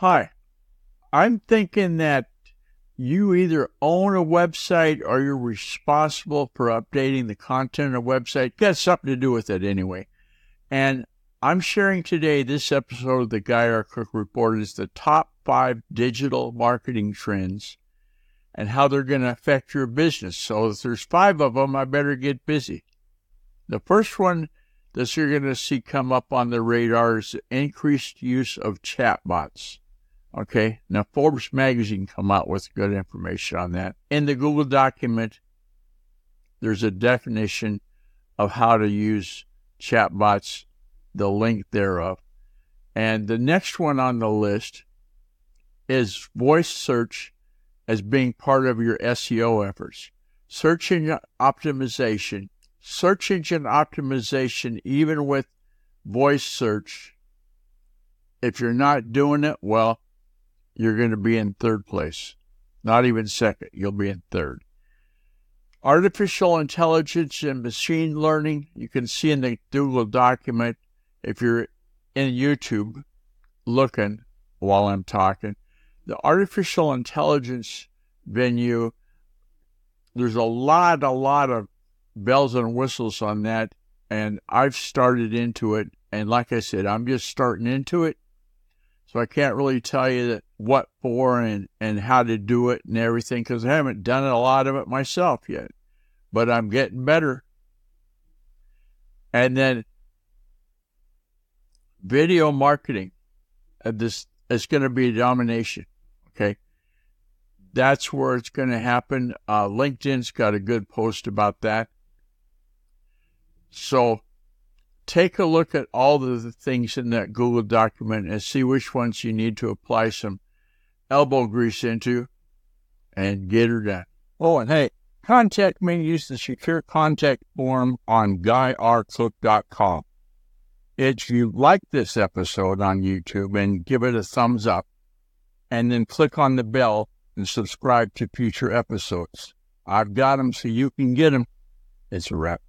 Hi, I'm thinking that you either own a website or you're responsible for updating the content of a website. Got something to do with it anyway. And I'm sharing today this episode of the Guy R. Cook Report is the top five digital marketing trends and how they're going to affect your business. So if there's five of them, I better get busy. The first one that you're going to see come up on the radar is increased use of chatbots. Okay, now Forbes magazine come out with good information on that. In the Google document, there's a definition of how to use chatbots, the link thereof. And the next one on the list is voice search as being part of your SEO efforts. Search engine optimization, search engine optimization, even with voice search, if you're not doing it, well, you're going to be in third place. Not even second, you'll be in third. Artificial intelligence and machine learning, you can see in the Google document if you're in YouTube looking while I'm talking. The artificial intelligence venue, there's a lot, a lot of bells and whistles on that. And I've started into it. And like I said, I'm just starting into it. So I can't really tell you that what for and, and how to do it and everything because I haven't done a lot of it myself yet. But I'm getting better. And then video marketing. Uh, this is going to be a domination. Okay. That's where it's going to happen. Uh, LinkedIn's got a good post about that. So take a look at all the things in that Google document and see which ones you need to apply some elbow grease into and get her done. Oh, and hey, contact me. Use the secure contact form on guyrcook.com. If you like this episode on YouTube and give it a thumbs up, and then click on the bell and subscribe to future episodes. I've got them so you can get them. It's a wrap.